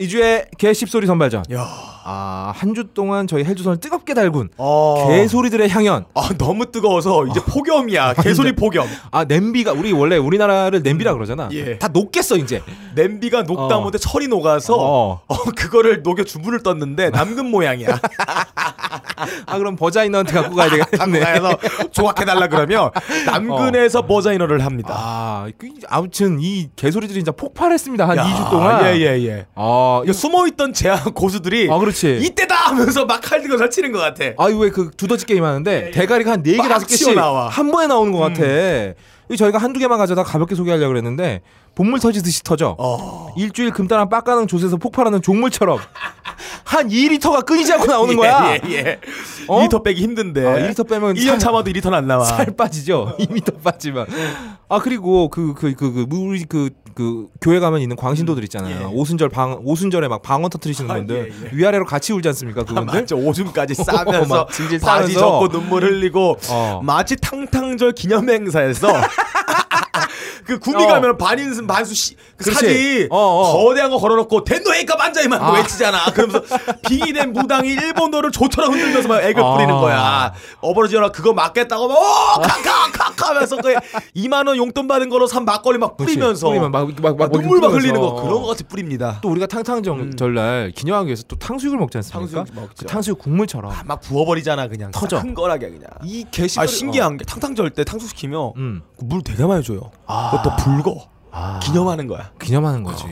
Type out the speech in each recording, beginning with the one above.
2주의 개씹소리 선발전. 야. 아, 한 주 동안 저희 헬조선을 뜨겁게 달군 어. 개소리들의 향연. 아 너무 뜨거워서 이제 폭염이야. 개소리 폭염. 아, 냄비가 우리 원래 우리나라를 냄비라 그러잖아. 예. 다 녹겠어, 이제. 냄비가 녹다 어. 못해 철이 녹아서 어. 어. 그거를 녹여 주문을 떴는데 남근 모양이야. 아, 그럼 버자이너한테 갖고 가야 되겠네. 한국에서 조각해 달라 그러면 남근에서 버자이너를 합니다. 아, 그, 아무튼 이 개소리들이 진짜 폭발했습니다. 한 야, 2주 동안. 예예 예. 아, 이거 숨어 있던 제한 고수들이 아, 그렇지. 이때다 하면서 막 칼들고 설치는 것 같아. 아, 왜그 두더지 게임 하는데 대가리가 한 4개, 막 5개씩 튀어나와. 한 번에 나오는 것 같아. 이 저희가 한두 개만 가져다 가볍게 소개하려고 그랬는데 본물 터지듯이 터져. 어. 일주일 금단한 빡가는 조에서 폭발하는 종물처럼 한 2리터가 끊이지 않고 나오는 거야. 예, 예. 어? 2리터 빼기 힘든데. 아, 1리터 빼면 2년 살- 참아도 2리터는 안 나와. 살 빠지죠. 2미터 빠지면. 아 그리고 그 그 그그 우리 그그 교회 가면 있는 광신도들 있잖아요. 예. 오순절 방 오순절에 막 방언 터트리시는 아, 분들 예, 예. 위아래로 같이 울지 않습니까? 아, 그분들. 맞죠. 오줌까지 싸면서 막 질질 바지 싸면서. 젖고 눈물 흘리고 어. 마치 탕탕절 기념 행사에서 그 구미 어. 가면 반인승 반수 씨, 그. 사진 어, 어. 거대한 거 걸어놓고 덴노에이카 반자이만 아. 외치잖아. 그러면서 빙의된 무당이 일본어를 조처럼 흔들면서 막 애교 아. 뿌리는 거야. 어버러지어라 그거 맞겠다고 막 오, 카카카카 하면서 그 2만 원 용돈 받은 거로 산 막걸리 막. 뿌리면서 뿌리면 막, 막, 막, 막 눈물 막. 흘리는 거 그런 거 같이 뿌립니다. 또 우리가 탕탕정 절날 기념하기 위해서 또 탕수육을 먹지 않습니까? 탕수육. 그 탕수육 국물처럼 아, 막 부어버리잖아 그냥 터져. 큰 거라게 그냥. 이 개시 아 신기한 게 탕탕절 때 탕수육 시키면 음. 그물 되게 많이 줘요. 아. 그것도 붉어. 아. 기념하는 거야. 기념하는 거지.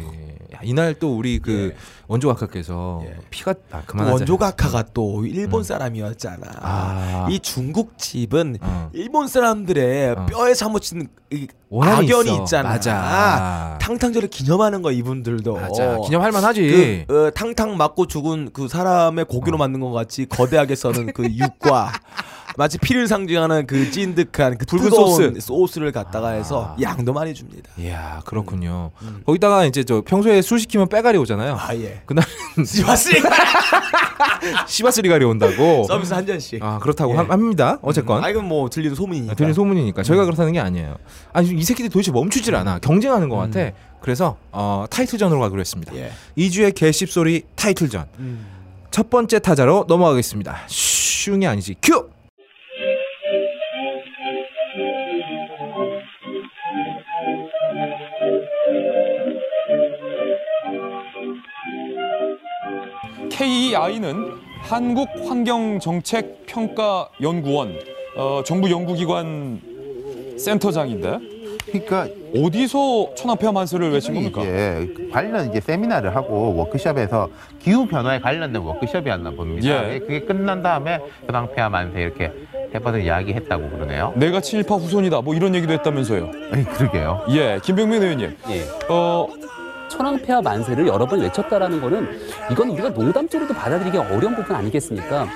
야, 이날 또 우리 그 예. 원조 각하께서 예. 피가 아또 그만하자. 원조 각하가 또 일본 사람이었잖아. 아. 이 중국 집은 어. 일본 사람들의 어. 뼈에 사무친 악연이 있어. 있잖아. 맞아. 탕탕절을 기념하는 거 이분들도. 맞아. 기념할 만하지. 그 어, 탕탕 맞고 죽은 그 사람의 고기로 어. 만든 것 같이 거대하게 써는 그 육과 마치 피를 상징하는 그 찐득한 그 붉은 소스. 를 갖다가 해서 아. 양도 많이 줍니다. 이야 그렇군요. 음. 거기다가 이제 저 평소에 술 시키면 빼가리 오잖아요. 아 예. 그날 왔으니까 시바스리 가리 온다고. 서비스 한 잔씩. 아 그렇다고 예. 함- 합니다. 어쨌건 아 이건 뭐 들리는 소문이니까. 들린 소문이니까 저희가 그렇다는 게 아니에요. 아니 이 새끼들이 도대체 멈추질 않아. 경쟁하는 것 같아. 그래서 어, 타이틀전으로 가기로 했습니다. 예. 2주의 개씹 소리 타이틀전. 음. 첫 번째 타자로 넘어가겠습니다. 슝이 아니지. 큐. KEI는 한국환경정책평가연구원 어, 정부 연구기관 센터장인데 그러니까 어디서 천안폐하 만세를 외친 겁니까? 이제 관련 이제 세미나를 하고 워크숍에서 기후 변화에 관련된 워크숍이었나 봅니다. 예. 그게 끝난 다음에 현황폐하 만세 이렇게 해봐서 이야기했다고 그러네요. 내가 친일파 후손이다 뭐 이런 얘기도 했다면서요. 아니 그러게요. 예, 김병민 의원님. 예. 어, 천황폐하 만세를 여러 번 외쳤다라는 거는 이건 우리가 농담적으로도 받아들이기 어려운 부분 아니겠습니까?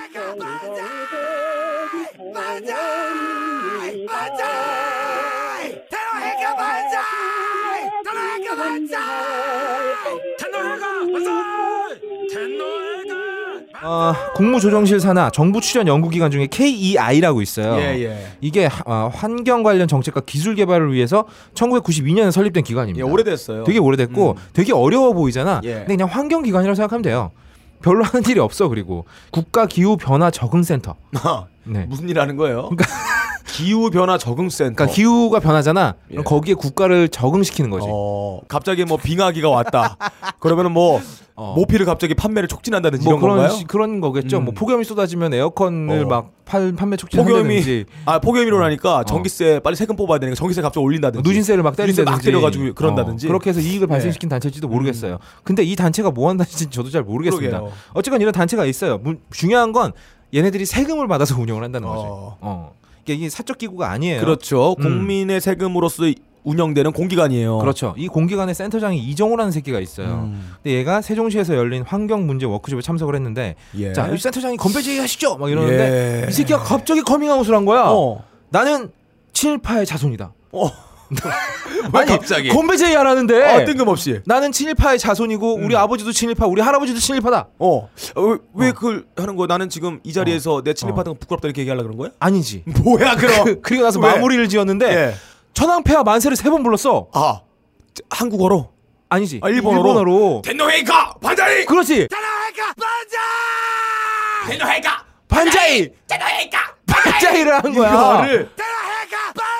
어, 국무조정실 산하 정부 출연 연구기관 중에 KEI라고 있어요. 예 예. 이게 하- 어, 환경 관련 정책과 기술 개발을 위해서 1992년에 설립된 예 기관입니다. 오래됐어요. 되게 오래됐고 되게 어려워 보이잖아. 예. 근데 그냥 환경 기관이라고 생각하면 돼요. 별로 하는 일이 없어 그리고 국가 기후 변화 적응 센터. 네. 무슨 일 하는 거예요? 기후 변화 적응 센터. 그러니까 기후가 변하잖아. 예. 그럼 거기에 국가를 적응시키는 거지. 어, 갑자기 뭐 빙하기가 왔다. 그러면은 뭐 어. 모피를 갑자기 판매를 촉진한다든지 뭐 이런 그런 건가요? 시- 그런 거겠죠. 음. 뭐 폭염이 쏟아지면 에어컨을 어. 막 팔, 판매 폭염이 촉진한다든지 아 폭염이로 나니까 전기세 빨리 세금 뽑아야 되니까 전기세 갑자기 올린다든지 누진세를 막 때린다든지 막 때려가지고 그런다든지. 어, 그렇게 해서 이익을 네. 발생시킨 단체일지도 모르겠어요. 근데 이 단체가 뭐 단체인지 저도 잘 모르겠습니다. 그러게요. 어쨌건 이런 단체가 있어요. 문- 중요한 건 얘네들이 세금을 받아서 운영을 한다는 거죠. 어. 어. 이게 이게 사적 기구가 아니에요. 그렇죠. 음. 국민의 세금으로서 운영되는 공기관이에요. 그렇죠. 이 공기관의 센터장이 이정호라는 새끼가 있어요. 음. 근데 얘가 세종시에서 열린 환경 문제 워크숍에 참석을 했는데 예. 자, 이 센터장이 건배 제의하시죠? 막 이러는데 예. 이 새끼가 갑자기 커밍아웃을 한 거야. 어. 나는 친일파의 자손이다. 어. 아니, 갑자기? 건배 제의 하라는데 아, 뜬금없이. 나는 친일파의 자손이고 우리 아버지도 친일파, 우리 할아버지도 친일파다. 어. 왜, 왜 그걸 하는 거야? 나는 지금 이 자리에서 내 친일파든 거 부끄럽다 이렇게 얘기하려 그런 거야? 아니지. 뭐야 그럼? 그 리고 나서 왜? 마무리를 지었는데 예. 천황폐하 만세를 세 번 불렀어. 아 한국어로. 아니지. 아, 일본어로? 일본어로. 텐노헤이카 반자이. 그렇지. 텐노헤이카 반자이. 텐노헤이카 반자이. 텐노헤이카 반자이를 한 거야. 이거를 텐노헤이카 반자이.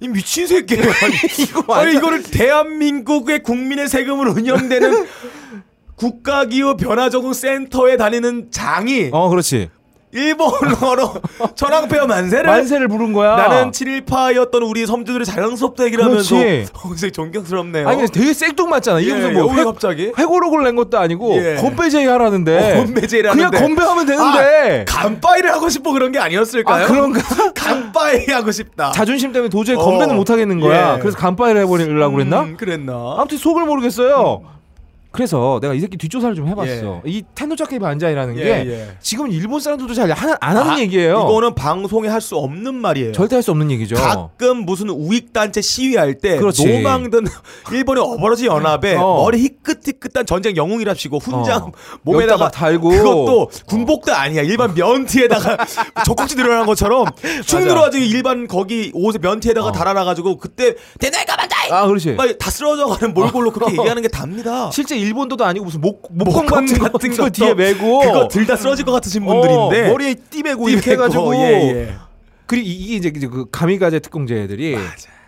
이 미친 새끼야. 이거 아니 완전 이거를 대한민국의 국민의 세금으로 운영되는 국가기후 변화적응 센터에 다니는 장이 어, 그렇지. 일본어로 천황폐하 만세를 만세를 부른 거야. 나는 친일파였던 우리 섬주들의 자랑스럽다 얘기를 하면서 그렇지. 어, 굉장히 존경스럽네요. 아니 근데 되게 생뚱맞잖아. 이게 예, 무슨 예, 뭐왜 회, 갑자기? 회고록을 낸 것도 아니고 예. 건배제의 하라는데. 어, 건배제를 그냥 하는데. 건배하면 되는데. 간파이를 하고 싶어 그런 게 아니었을까요? 아, 그런가? 간파이 하고 싶다. 자존심 때문에 도저히 어. 건배는 못 하겠는 거야. 예. 그래서 간파를 해버리려고 그랬나? 음, 그랬나? 아무튼 속을 모르겠어요. 그래서 내가 이 새끼 뒷조사를 좀 해봤어. 이 텐노자케 반자이라는 예, 게 예. 지금 일본 사람들도 잘 안 하는 아, 얘기예요. 이거는 방송에 할 수 없는 말이에요. 절대 할 수 없는 얘기죠. 가끔 무슨 우익 단체 시위할 때. 노망든 일본의 어버러지 연합에 어. 머리 희끗희끗한 전쟁 영웅이랍시고 훈장 어. 몸에다가 달고. 그것도 군복도 아니야 일반 면티에다가 젖꼭지 늘어난 것처럼 축. 늘어가지고 일반 거기 옷에 면티에다가 어. 달아놔가지고 그때 대내가 반자이 아 그렇지. 막 다 쓰러져가는 몰골로 그렇게 얘기하는 게 답니다. 실제 일본도도 아니고 무슨 목 목공 같은 거 같은 거 뒤에 메고 그거 들다 쓰러질 것 같으신 분들인데 어, 머리에 띠 메고 띠 이렇게 해가지고 예, 예. 그리고 이- 이게 이제 그 가미가제 특공대들이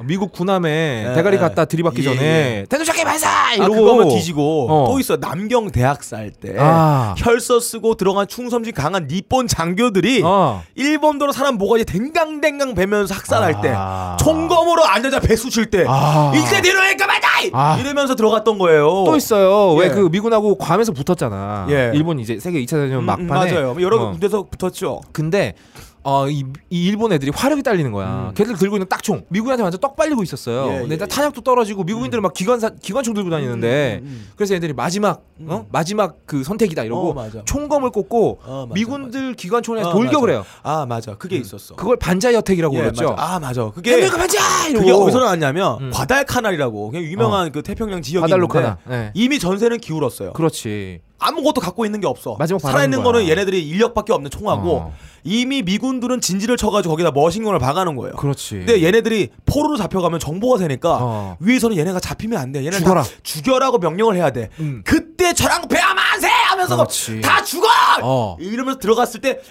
미국 군함에 예, 대가리 예. 갖다 들이받기 예, 전에 예. 텐노자케 반사 아, 이러고 그거면 뒤지고 어. 또 있어 남경 대학 살 때 아. 혈서 쓰고 들어간 충성심 강한 니폰 장교들이 어. 일본도로 사람 모가지 댕강댕강 베면서 학살할 아. 때 총검으로 앉아자 배수 칠때 아. 이제 내려니까 맞 아 아. 이러면서 들어갔던 거예요. 또 있어요. 예. 왜그 미군하고 괌에서 붙었잖아. 예. 일본 이제 세계 2차 대전 음, 막판에. 음, 맞아요. 여러 어. 군데서 붙었죠. 근데 어, 이, 이 일본 애들이 화력이 딸리는 거야. 음. 걔들 들고 있는 딱총. 미국한테 완전 떡 빨리고 있었어요. 예, 근데 예, 다 예. 탄약도 떨어지고 미국인들은 막 기관사 기관총 들고 다니는데 음, 음, 음. 그래서 애들이 마지막 어? 마지막 그 선택이다 이러고 어. 총검을 꽂고 어, 맞아, 미군들 기관총에 아, 돌격을 맞아. 해요. 아 맞아 그게 있었어. 그걸 반자의 혜택이라고 예, 불렀죠. 맞아. 아 맞아. 그게 해외가 반자 이러고 그게 어디서 나왔냐면 음. 과달카날이라고 그냥 유명한 그 태평양 지역이 과달로카나. 네. 이미 전세는 기울었어요. 그렇지. 아무것도 갖고 있는 게 없어. 마지막 살아있는 거는. 얘네들이 인력밖에 없는 총하고 어. 이미 미군들은 진지를 쳐가지고 거기다 머신건을 박아놓은 거예요. 그렇지. 근데 얘네들이 포로로 잡혀가면 정보가 되니까 어. 위에서는 얘네가 잡히면 안 돼. 얘네 죽어라. 다 죽여라고 명령을 해야 돼. 음. 그때 저랑 배아만세 하면서 그렇지. 다 죽어. 어. 이러면서 들어갔을 때막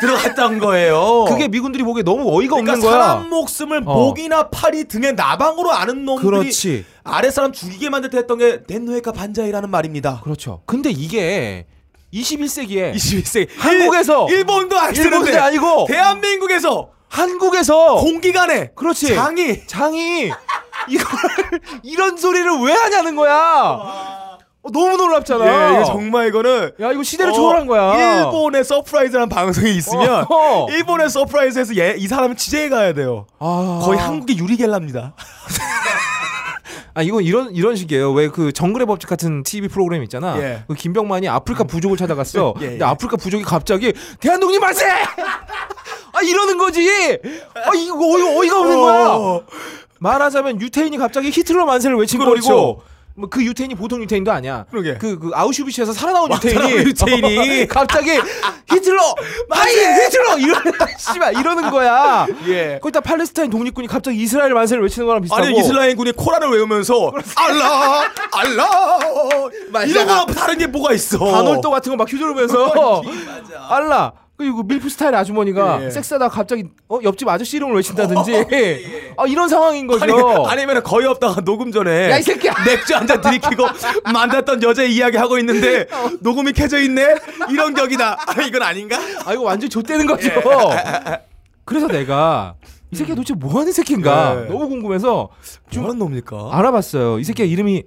들어갔던 거예요. 그게 미군들이 보기에 너무 어이가 그러니까 없는 거야. 사람 목숨을 어. 목이나 팔이 등에 나방으로 아는 놈들이 그렇지. 아랫사람 죽이게 만들 때 했던 게 덴노에카 반자이라는 말입니다. 그렇죠. 근데 이게 21세기에 21세기 한국에서 일, 본도안 일본도 아니고 대한민국에서 한국에서 공기관에 그렇지. 장이 장이 이걸 이런 소리를 왜 하냐는 거야. 어, 너무 놀랍잖아. 예, 이거 정말 이거는 야 이거 시대를 어, 초월한 거야. 일본의 서프라이즈라는 방송이 있으면 어. 일본의 서프라이즈에서 얘, 이 사람은 취재해 가야 돼요. 아. 거의 한국의 유리겔라입니다. 아 이건 이런 이런 식이에요. 왜 그 정글의 법칙 같은 TV 프로그램 있잖아. 예. 그 김병만이 아프리카 부족을 찾아갔어. 예, 예. 근데 아프리카 부족이 갑자기 대한독립 만세! 아 이러는 거지. 아 이거 어이, 어이가 없는 거야. 어. 말하자면 유태인이 갑자기 히틀러 만세를 외친 거고 그렇죠. 뭐 그 유태인이 보통 유태인도 아니야. 그러게. 그, 그 아우슈비츠에서 살아나온 와, 유태인이 유태인이. 갑자기 히틀러 하이 히틀러 이러 씨발 이러는 거야. 예. 거기다 팔레스타인 독립군이 갑자기 이스라엘 만세를 외치는 거랑 비슷하고. 아니 이슬람 군이 코란을 외우면서 알라 알라 맞아. 이런 거 다른 게 뭐가 있어? 반월도 같은 거 막 휘두르면서 알라 그리고 밀프 스타일 아주머니가 예, 예. 섹스하다 갑자기 어 옆집 아저씨 이름을 외친다든지 아 이런 상황인 거죠. 아니, 아니 면 거의 없다가 녹음 전에 야! 맥주 한 잔 들이키고 만났던 여자 이야기 하고 있는데 녹음이 켜져 있네 이런 격이다 아, 이건 아닌가? 아 이거 완전 좆되는 거죠. 예. 그래서 내가 이 새끼가 도대체 뭐 하는 새끼인가 예. 너무 궁금해서 좀 뭐하는 놈입니까? 알아봤어요. 이 새끼가 이름이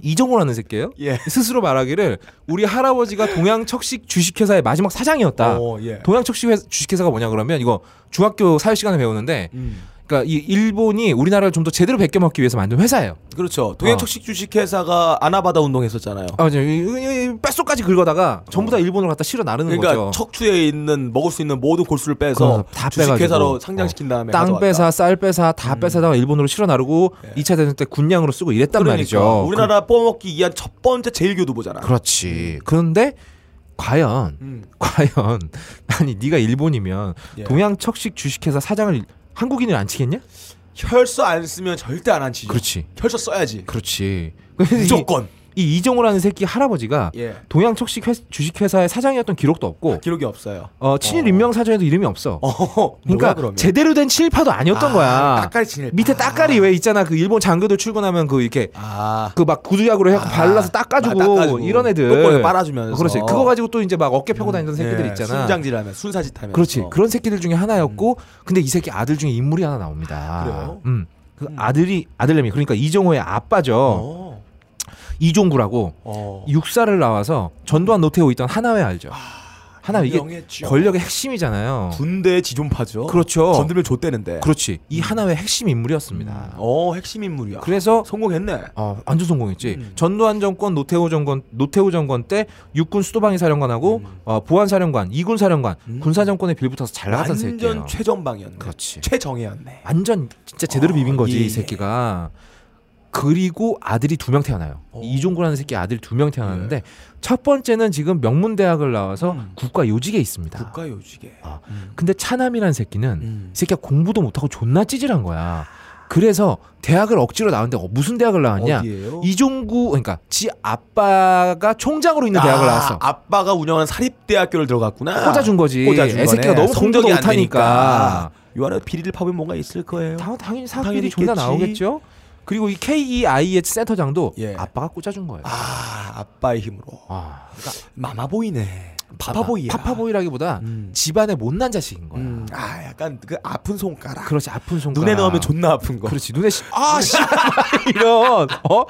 이정호라는 새끼예요. 예. 스스로 말하기를 우리 할아버지가 동양척식 주식회사의 마지막 사장이었다. 어, 예. 동양척식 회- 주식회사가 뭐냐 그러면 이거 중학교 사회 시간에 배우는데 음. 그러니까 이 일본이 우리나라를 좀 더 제대로 베껴 먹기 위해서 만든 회사예요. 그렇죠. 동양척식 주식회사가 아나바다 운동했었잖아요. 아, 맞아요. 이- 이- 이 뼛속까지 긁어다가 전부 다 일본으로 갖다 실어 나르는 그러니까 거죠. 척추에 있는 먹을 수 있는 모든 골수를 빼서 그래서 다 주식회사로 빼가지고. 상장시킨 다음에 땅 가져왔다. 빼사, 쌀 빼사 다 빼사다가 일본으로 실어 나르고 예. 이 2차 대전 때 군량으로 쓰고 이랬단 그러니까 말이죠. 우리나라 뽀먹기 위한 첫 번째 제일교두보잖아. 그, 그렇지. 그런데 과연 음. 과연 아니 네가 일본이면 예. 동양 척식 주식회사 사장을 한국인을 안 치겠냐? 혈서 안 쓰면 절대 안 한치죠. 그렇지. 혈서 써야지. 그렇지. 무조건. 이 이종우라는 새끼 할아버지가 예. 동양 촉식 회- 주식회사의 사장이었던 기록도 없고 기록이 없어요. 어, 친일 임명 사전에도 이름이 없어. 어, 그러니까 뭐야? 제대로 된 친일파도 아니었던 아, 거야. 따까리 친일파. 밑에 따까리 왜 있잖아. 그 일본 장교들 출근하면 그 이렇게 아. 그막 구두약으로 해갖고 아, 발라서 닦아주고, 아, 닦아주고. 이런 애들. 빨아주면서. 그렇지. 그거 가지고 또 이제 막 어깨 펴고 다니던 새끼들 예, 있잖아. 순장질하면 순사짓 하면서. 그렇지. 그런 새끼들 중에 하나였고, 근데 이 새끼 아들 중에 인물이 하나 나옵니다. 아, 그래요? 음. 그 아들이 아들내미 그러니까 이종호의 아빠죠. 어. 이종구라고 어. 육사를 나와서 전두환 노태우 있던 하나회 알죠. 하나회 이게 유명했죠. 권력의 핵심이잖아요. 군대 지존파죠. 그렇죠. 건들면 좆대는데. 그렇지. 이 하나회 핵심 인물이었습니다. 어, 핵심 인물이야. 그래서 성공했네. 어, 완전 성공했지. 음. 전두환 정권, 노태우 정권, 노태우 정권 때 육군 수도방위 사령관하고 음. 어, 보안 사령관, 이군 사령관, 음. 군사 정권에 빌붙어서 잘 나갔던 완전 새끼예요. 최전방이었네. 그렇지. 최정예였네. 완전 진짜 제대로 비빈 거지 예, 이 예. 새끼가. 그리고 아들이 두 명 태어나요. 어. 이종구라는 새끼 아들 두 명 태어났는데 첫 번째는 지금 명문대학을 나와서 음. 국가 요직에 있습니다. 국가요직에. 아, 음. 근데 차남이라는 새끼는 음. 이 새끼가 공부도 못하고 존나 찌질한 거야. 그래서 대학을 억지로 나왔는데 어, 무슨 대학을 나왔냐? 어디예요? 이종구 그러니까 지 아빠가 총장으로 있는 대학을 나왔어. 아빠가 운영하는 사립대학교를 들어갔구나. 꽂아준 거지. 꽂아준 애새끼가. 너무 공부도 성적이 안 못하니까. 되니까. 요 안에 비리를 파면 뭔가 있을 거예요. 당, 당연히 사학비리 존나. 나오겠죠. 그리고 이 KEIH 센터장도 예. 아빠가 꽂아준 거예요. 아, 아빠의 힘으로. 아, 그러니까 마마보이네. 파파보이야. 파파보이라기보다 음. 집안의 못난 자식인 거야. 음. 아, 약간 그 아픈 손가락. 그렇지 아픈 손가락. 눈에 넣으면 존나 아픈 거. 그렇지 눈에 씨, 아 씨, 이런 어?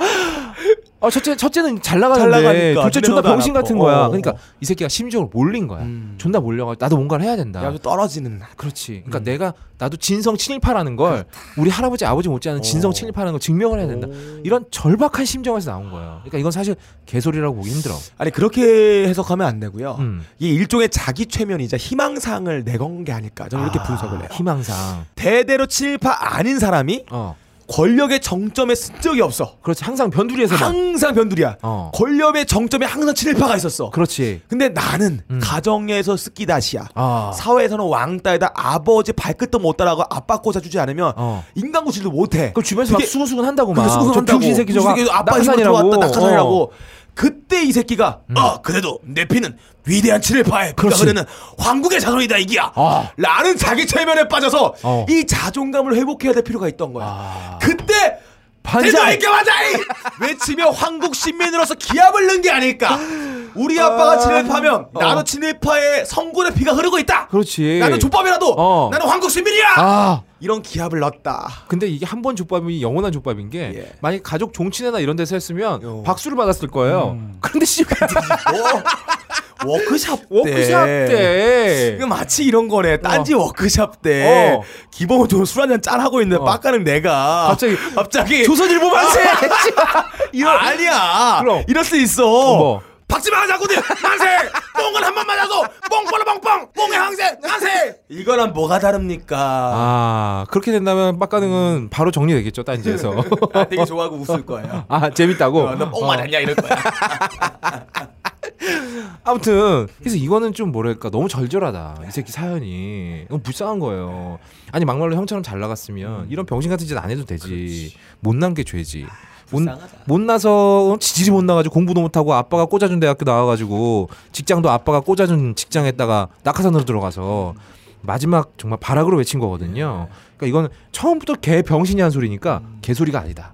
어 첫째 첫째는 잘 나가는데 둘째 존나 병신. 같은 거야. 어. 그러니까 이 새끼가 심적으로 몰린 거야. 음. 존나 몰려가 나도 뭔가를 해야 된다. 야, 좀 떨어지는 날. 그렇지. 그러니까 음. 내가 나도 진성 친일파라는 걸 우리 할아버지 아버지 못지않은 진성 어. 친일파라는 걸 증명을 해야 된다. 오. 이런 절박한 심정에서 나온 거예요. 그러니까 이건 사실 개소리라고 보기 힘들어. 아니 그렇게 해석하면 안 되고요. 음. 이게 일종의 자기 최면이자 희망상을 내건 게 아닐까 저는 이렇게 아, 분석을 해요. 희망상. 대대로 친일파 아닌 사람이 어. 권력의 정점에 쓴 적이 없어. 그렇지. 항상 변두리에서만. 항상 변두리야. 어. 권력의 정점에 항상 친일파가 있었어. 그렇지. 근데 나는 음. 가정에서 스키다시야. 아. 사회에서는 왕따에다 아버지 발끝도 못 따라고 아빠 꽂아주지 않으면 어. 인간구실도 못해. 그 주변에서 막 수근수근 한다고 막. 그게 수긍한다고. 저 병신 새끼 저거 아빠. 들어왔다 낙하산이라고. 어. 그때 이 새끼가 아 그래도 내 피는 위대한 피가 그렇지. 흐르는 황국의 자손이다 이기야. 아. 라는 자기 최면에 빠져서 어. 이 자존감을 회복해야 될 필요가 있던 거야. 아. 그때 반장! 대도이께 반장이 외치며 황국 신민으로서 기합을 넣은 게 아닐까. 우리 아빠가 친일파면 어. 나도 친일파의 성군의 피가 흐르고 있다. 그렇지. 나는 좆밥이라도 어. 나는 황국 신민이야. 아. 이런 기합을 넣었다. 근데 이게 한 번 좆밥이 영원한 좆밥인 게 예. 만약 가족 종친회나 이런 데서 했으면 어. 박수를 받았을 거예요. 그런데 씨 어, 워크샵 때. 워크샵 때 이거 마치 이런 거네. 딴지 워크샵 때 어. 기본적으로 술 한잔 짠 하고 있는데 어. 빡가는 내가 갑자기 갑자기 조선일보 만세. 이런 아니야. 그럼. 이럴 수 있어. 뭐? 박지만 하자고들 만세. 뽕은 한번 맞아도 뽕뽕을 뽕뽕 뽕의 항세 만세. 이거랑 뭐가 다릅니까? 아 그렇게 된다면 빡가능은 바로 정리되겠죠 딴지에서. 되게 좋아하고 웃을 거예요. 아 재밌다고. 어, 너뽕 맞았냐 이럴 거야. 아무튼 그래서 이거는 좀 뭐랄까 너무 절절하다 이 새끼 사연이 너무 불쌍한 거예요 아니 막말로 형처럼 잘 나갔으면 이런 병신 같은 짓 안 해도 되지 못난 게 죄지 못, 불쌍하다. 못나서 지질이 못 나가지고 공부도 못하고 아빠가 꽂아준 대학교 나와가지고 직장도 아빠가 꽂아준 직장에다가 낙하산으로 들어가서 마지막 정말 바락으로 외친 거거든요. 그러니까 이거는 처음부터 개 병신이 한 소리니까 개소리가 아니다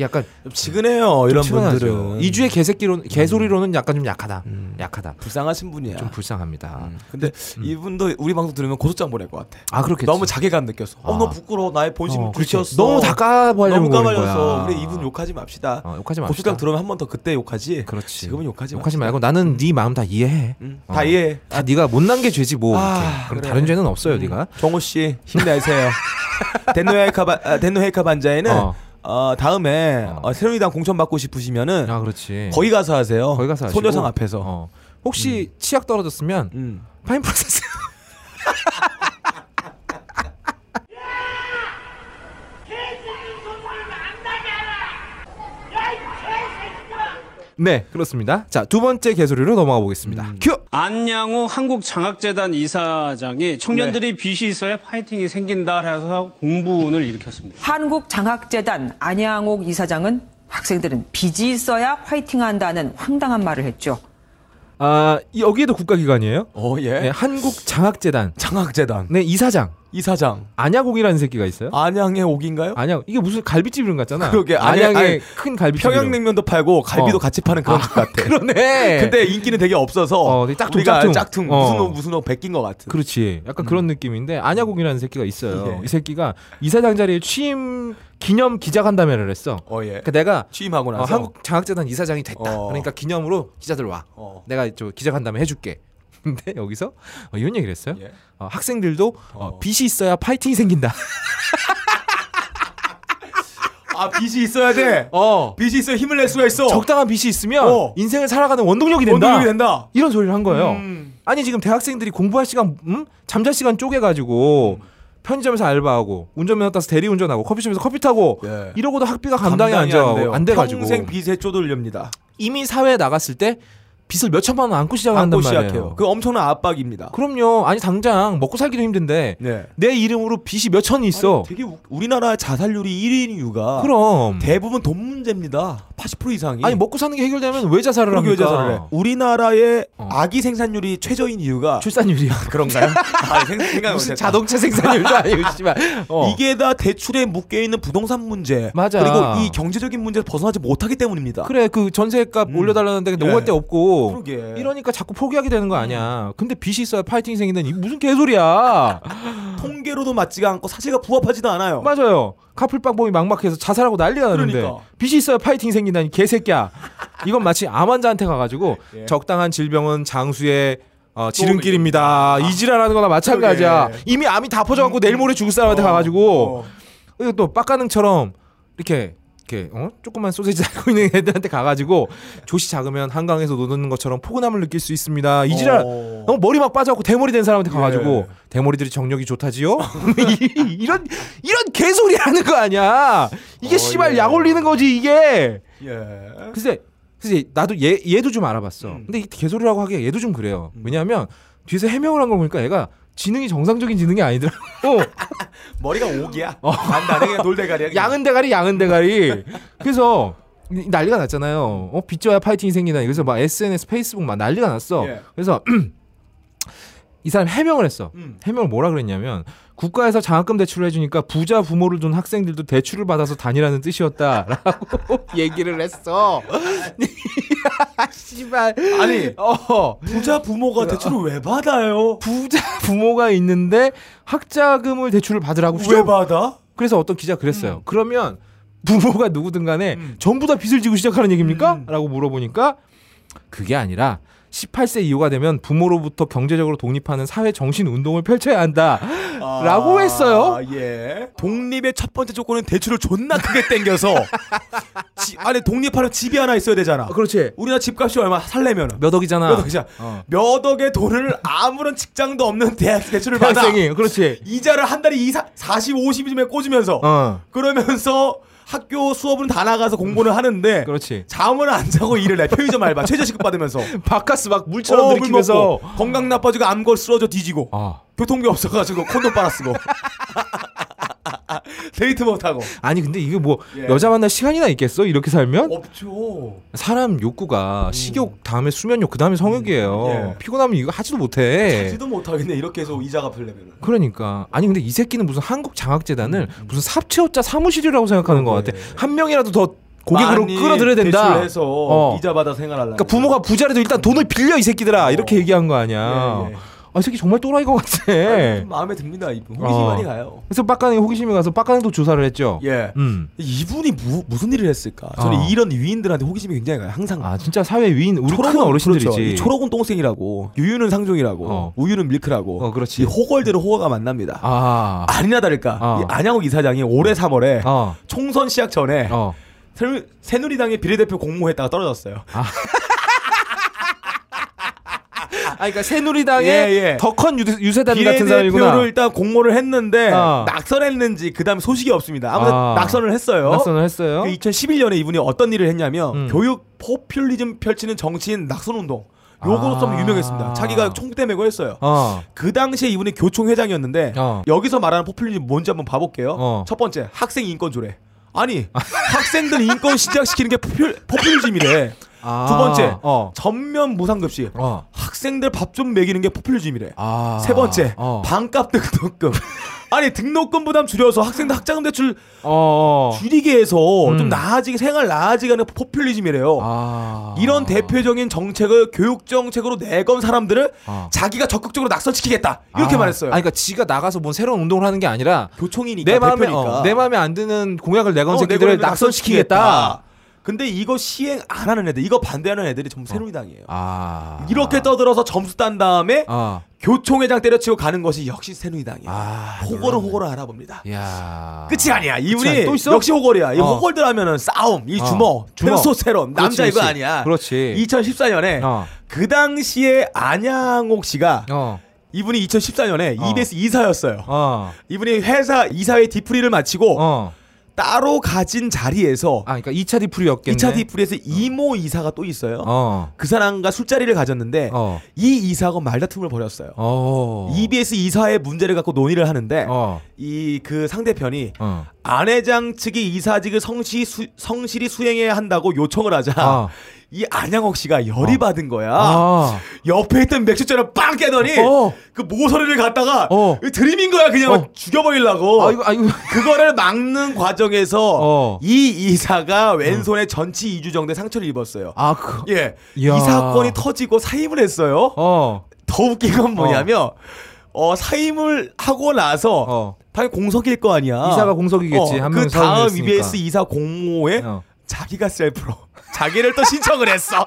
약간 좀 지근해요 이런 분들은. 이주의 개새끼로 개소리로는 약간 좀 약하다 음. 약하다 불쌍하신 분이야. 좀 불쌍합니다. 음. 근데 이분도 우리 방송 들으면 고소장 보낼 것 같아. 아 그렇겠지. 너무 자괴감 느껴서. 어, 아. 너무 부끄러워. 나의 본심 어. 들켰어. 너무 다 까발려서. 거야. 우리 이분 욕하지 맙시다. 어, 욕하지 맙시다. 고소장 들어오면 한 번 더 그때 욕하지. 그렇지. 지금은 욕하지 욕하지. 말고 나는 네 마음 다 이해해. 음, 어. 다 이해해. 다 네가 못난 게 죄지 뭐. 아. 그럼 그래. 다른 죄는 없어요, 네가. 정호 씨 힘내세요. 덴노헤이카 바- 아, 덴노헤이카 반자에는 어. 어. 다음에 어. 어, 새누리당 공천 받고 싶으시면은 아 그렇지. 거기 가서 하세요. 거기 가서 하시고. 소녀상 앞에서. 어. 혹시 치약 떨어졌으면 음. 파인 프로세스. 네, 그렇습니다. 자, 두 번째 개소리로 넘어가 보겠습니다. 큐. 안양호 한국장학재단 이사장이 청년들이 빚이 있어야 파이팅이 생긴다 해서 공분을 일으켰습니다. 한국장학재단 안양옥 이사장은 학생들은 빚이 있어야 화이팅한다는 황당한 말을 했죠. 아, 이- 여기에도 국가기관이에요. 어 예. 네, 한국장학재단. 장학재단 네, 이사장. 이사장 안야곡이라는 새끼가 있어요. 안양의 옥인가요? 안양 이게 무슨 갈비집 이름 같잖아. 그러게, 안양의 안양- 아니, 큰 갈비집. 이름. 평양냉면도 팔고 갈비도 어. 같이 파는 그런 집 같아. 그러네. 근데 인기는 되게 없어서 어, 되게 짝퉁, 우리가 짝퉁. 짝퉁, 어. 무슨 놈 무슨 놈 베낀 것 같은. 그렇지. 약간 그런 느낌인데 안야곡이라는 새끼가 있어요. 예. 이 새끼가 이사장 자리에 취임 기념 기자간담회를 했어. 어 예. 그러니까 내가 취임하고 어, 나서 한국 장학재단 이사장이 됐다. 어. 그러니까 기념으로 기자들 와. 어. 내가 저 기자간담회 해줄게. 근데 여기서 어, 이런 얘기를 했어요. 예. 어, 학생들도 어, 어. 빚이 있어야 파이팅이 생긴다. 아 빚이 있어야 돼. 어. 빚이 있어야 힘을 낼 수가 있어. 적당한 빚이 있으면 어. 인생을 살아가는 원동력이 된다. 원동력이 된다. 이런 소리를 한 거예요. 음. 아니 지금 대학생들이 공부할 시간, 음? 잠잘 시간 쪼개가지고 음. 편의점에서 알바하고 운전면허 따서 대리운전하고 커피숍에서 커피 타고 예. 이러고도 학비가 감당이, 안, 돼요. 돼, 안 돼가지고 평생 빚에 쪼들립니다. 이미 사회에 나갔을 때 빚을 몇 천만 원 안고 시작한단 안고 말이에요. 시작해요. 그 엄청난 압박입니다. 그럼요. 아니 당장 먹고 살기도 힘든데 네. 내 이름으로 빚이 몇 천이 있어. 아니, 되게 우, 우리나라 자살률이 1위인 이유가 그럼 대부분 돈 문제입니다. 80% 이상이. 아니 먹고 사는 게 해결되면 왜 자살을 그러게 왜 합니까? 자살을 해? 우리나라의 어. 아기 생산률이 최저인 이유가 출산율이야. 그런가요? 아, 생, 무슨. 자동차 생산율도 아니고 씨발. 어. 이게 다 대출에 묶여 있는 부동산 문제 맞아. 그리고 이 경제적인 문제에서 벗어나지 못하기 때문입니다. 그래 그 전세값 음. 올려달라는데 근데 예. 데 없고 그러게. 이러니까 자꾸 포기하게 되는 거 아니야. 근데 빚이 있어야 파이팅이 생긴다니 이게 무슨 개소리야. 통계로도 맞지가 않고 사실과 부합하지도 않아요. 맞아요. 카풀빵범이 막막해서 자살하고 난리가 나는데 그러니까. 빚이 있어야 파이팅이 생긴다니 개새끼야. 이건 마치 암 환자한테 가가지고 예. 적당한 질병은 장수의 어, 지름길입니다. 이지랄하는 거나 마찬가지야. 그러게. 이미 암이 다 퍼져갖고 내일 모레 죽을 사람한테 가가지고 어. 이거 또 빡가능처럼 이렇게 이렇게 어? 조그만 소세지 달고 있는 애들한테 가가지고 조시 작으면 한강에서 노는 것처럼 포근함을 느낄 수 있습니다. 이지랄 어. 어, 머리 막 빠져갖고 대머리 된 사람한테 가가지고 예. 대머리들이 정력이 좋다지요? 이- 이런 이런 개소리 하는 거 아니야? 이게 어, 씨발 예. 약 올리는 거지 이게. 예. 글쎄, 글쎄 나도 얘 얘도 좀 알아봤어. 음. 근데 이 개소리라고 하기에 얘도 좀 그래요. 왜냐하면 뒤에서 해명을 한걸 보니까 얘가 지능이 정상적인 지능이 아니더라고. 머리가 옥이야. 간단해 그냥 돌대가리야. 그냥. 양은 대가리 양은 대가리. 그래서 이- 난리가 났잖아요. 어 빚져야 파이팅이 생기다. 그래서 막 SNS, 페이스북 막 난리가 났어. 예. 그래서 이 사람 해명을 했어. 음. 해명을 뭐라 그랬냐면 국가에서 장학금 대출을 해주니까 부자 부모를 둔 학생들도 대출을 받아서 다니라는 뜻이었다라고 얘기를 했어. 씨발. 아니 어 부자 부모가 대출을 왜 받아요? 부자 부모가 있는데 학자금을 대출을 받으라고 왜 받아? 그래서 어떤 기자 가 그랬어요. 그러면 부모가 누구든 간에 음. 전부 다 빚을 지고 시작하는 얘기입니까? 음. 라고 물어보니까 그게 아니라 18세 이후가 되면 부모로부터 경제적으로 독립하는 사회 정신 운동을 펼쳐야 한다. 라고 했어요. 예. 독립의 첫 번째 조건은 대출을 존나 크게 땡겨서 지, 안에 독립하는 집이 하나 있어야 되잖아. 그렇지. 우리나라 집값이 얼마 살려면 몇 억이잖아. 몇 억이잖아. 어. 몇 억의 돈을 아무런 직장도 없는 대학 대출을 받아. 대학생이 그렇지. 이자를 한 달에 2, 40, 50쯤에 꽂으면서 어. 그러면서 학교 수업은 다 나가서 공부를 하는데 그렇지. 잠을 안 자고 일을 해. 편의점 알바 최저시급 받으면서. 바카스 막 물처럼 어, 들이키면서 먹고 건강 나빠지고 암걸 쓰러져 뒤지고 아. 교통비 없어가지고 콘돔 빨아 쓰고 데이트 못하고 아니 근데 이게 뭐 예. 여자 만날 시간이나 있겠어? 이렇게 살면? 없죠. 사람 욕구가 식욕 다음에 수면욕 그 다음에 성욕이에요. 예. 피곤하면 이거 하지도 못해. 하지도 못하겠네 이렇게 해서 이자 갚으려면. 그러니까 아니 근데 이 새끼는 무슨 한국 장학재단을 무슨 삽채업자 사무실이라고 생각하는 것 같아. 한 명이라도 더 고객으로 끌어들여야 된다. 대출해서 어. 이자 받아 생활하려. 그러니까 부모가 부자라도 일단 돈을 빌려 이 새끼들아 이렇게 얘기한 거 아니야. 예, 예. 아, 이 새끼 정말 또라이 것 같아. 좀 마음에 듭니다 이분. 호기심 어. 많이 가요. 그래서 빡가능이 호기심이 가서 빡가능도 조사를 했죠. 예. 음. 이분이 무, 무슨 일을 했을까? 저는 어. 이런 위인들한테 호기심이 굉장히 가요. 항상. 아 진짜 사회 위인 우리 큰 초록은- 어르신들이지. 그렇죠. 이 초록은 똥생이라고, 유유는 상종이라고, 어. 우유는 밀크라고. 어, 그렇지. 이 호걸들은 호가가 만납니다. 아. 아니나 다를까 어. 이 안양욱 이사장이 올해 3월에 어. 총선 시작 전에 어. 새누- 새누리당의 비례대표 공모했다가 떨어졌어요. 아, 그러니까 새누리당의 예, 예. 더컨 유세단 같은 사람이구나. 비례대표를 일단 공모를 했는데 어. 낙선했는지 그다음 소식이 없습니다. 아무튼 아. 낙선을 했어요. 낙선을 했어요. 그 2011년에 이분이 어떤 일을 했냐면 음. 교육 포퓰리즘 펼치는 정치인 낙선 운동. 요거로 좀 아. 유명했습니다. 자기가 총대 메고 했어요. 어. 그 당시에 이분이 교총 회장이었는데 어. 여기서 말하는 포퓰리즘 뭔지 한번 봐볼게요. 어. 첫 번째 학생 인권 조례. 아니 학생들 인권 시작시키는 게 포퓰, 포퓰리즘이래. 아. 두 번째 어. 전면 무상급식. 어. 학생들 밥 좀 먹이는 게 포퓰리즘이래. 아. 세 번째 어. 반값 등록금. 아니 등록금 부담 줄여서 학생들 학자금 대출 어. 어. 줄이게 해서 음. 좀 나아지게 생활 나아지게 하는 포퓰리즘이래요. 아. 이런 대표적인 정책을 교육 정책으로 내건 사람들을 어. 자기가 적극적으로 낙선시키겠다 이렇게 아. 말했어요. 아니, 그러니까 지가 나가서 뭔 새로운 운동을 하는 게 아니라 교총이니까 내 마음에 내 마음에 안 드는 공약을 내건 어, 새끼들을 내거는 낙선시키겠다. 근데 이거 시행 안 하는 애들, 이거 반대하는 애들이 전부 새누리당이에요. 아. 이렇게 떠들어서 점수 딴 다음에 아. 교총회장 때려치고 가는 것이 역시 새누리당이에요. 아. 호걸은 호걸을 알아봅니다. 야. 끝이 아니야. 이분이? 역시 호걸이야. 이 어. 호걸들 하면은 싸움, 이 어. 주먹. 테스토스테론, 남자 이거. 아니야. 그렇지. 2014년에 어. 그 당시에 안양옥 씨가 어. 이분이 2014년에 어. EBS 이사였어요. 어. 이분이 회사 이사회 뒤풀이를 마치고 어. 따로 가진 자리에서 아, 그러니까 2차 뒤풀이였겠네. 2차 뒤풀이에서 이모 이사가 또 있어요. 어. 그 사람과 술자리를 가졌는데 어. 이 이사가 말다툼을 벌였어요. 어. EBS 이사의 문제를 갖고 논의를 하는데 어. 이그 상대편이 어. 안회장 측이 이사직을 성시 수, 성실히 수행해야 한다고 요청을 하자 아. 이 안양옥 씨가 열이 받은 거야. 아. 옆에 있던 맥주잔을 빵 깨더니 어. 그 모서리를 갖다가 어. 드림인 거야 그냥 어. 죽여버리려고. 아이고 아이고. 그거를 막는 과정에서 어. 이 이사가 왼손에 전치 2주 정도의 상처를 입었어요. 아, 그. 예. 이야. 이 사건이 터지고 사임을 했어요. 어. 더 웃긴 건 뭐냐면 어, 사임을 하고 나서 어. 당연히 공석일 거 아니야. 이사가 공석이겠지. 한그 다음. EBS 이사 공모에 어. 자기가 셀프로 자기를 또 신청을 했어.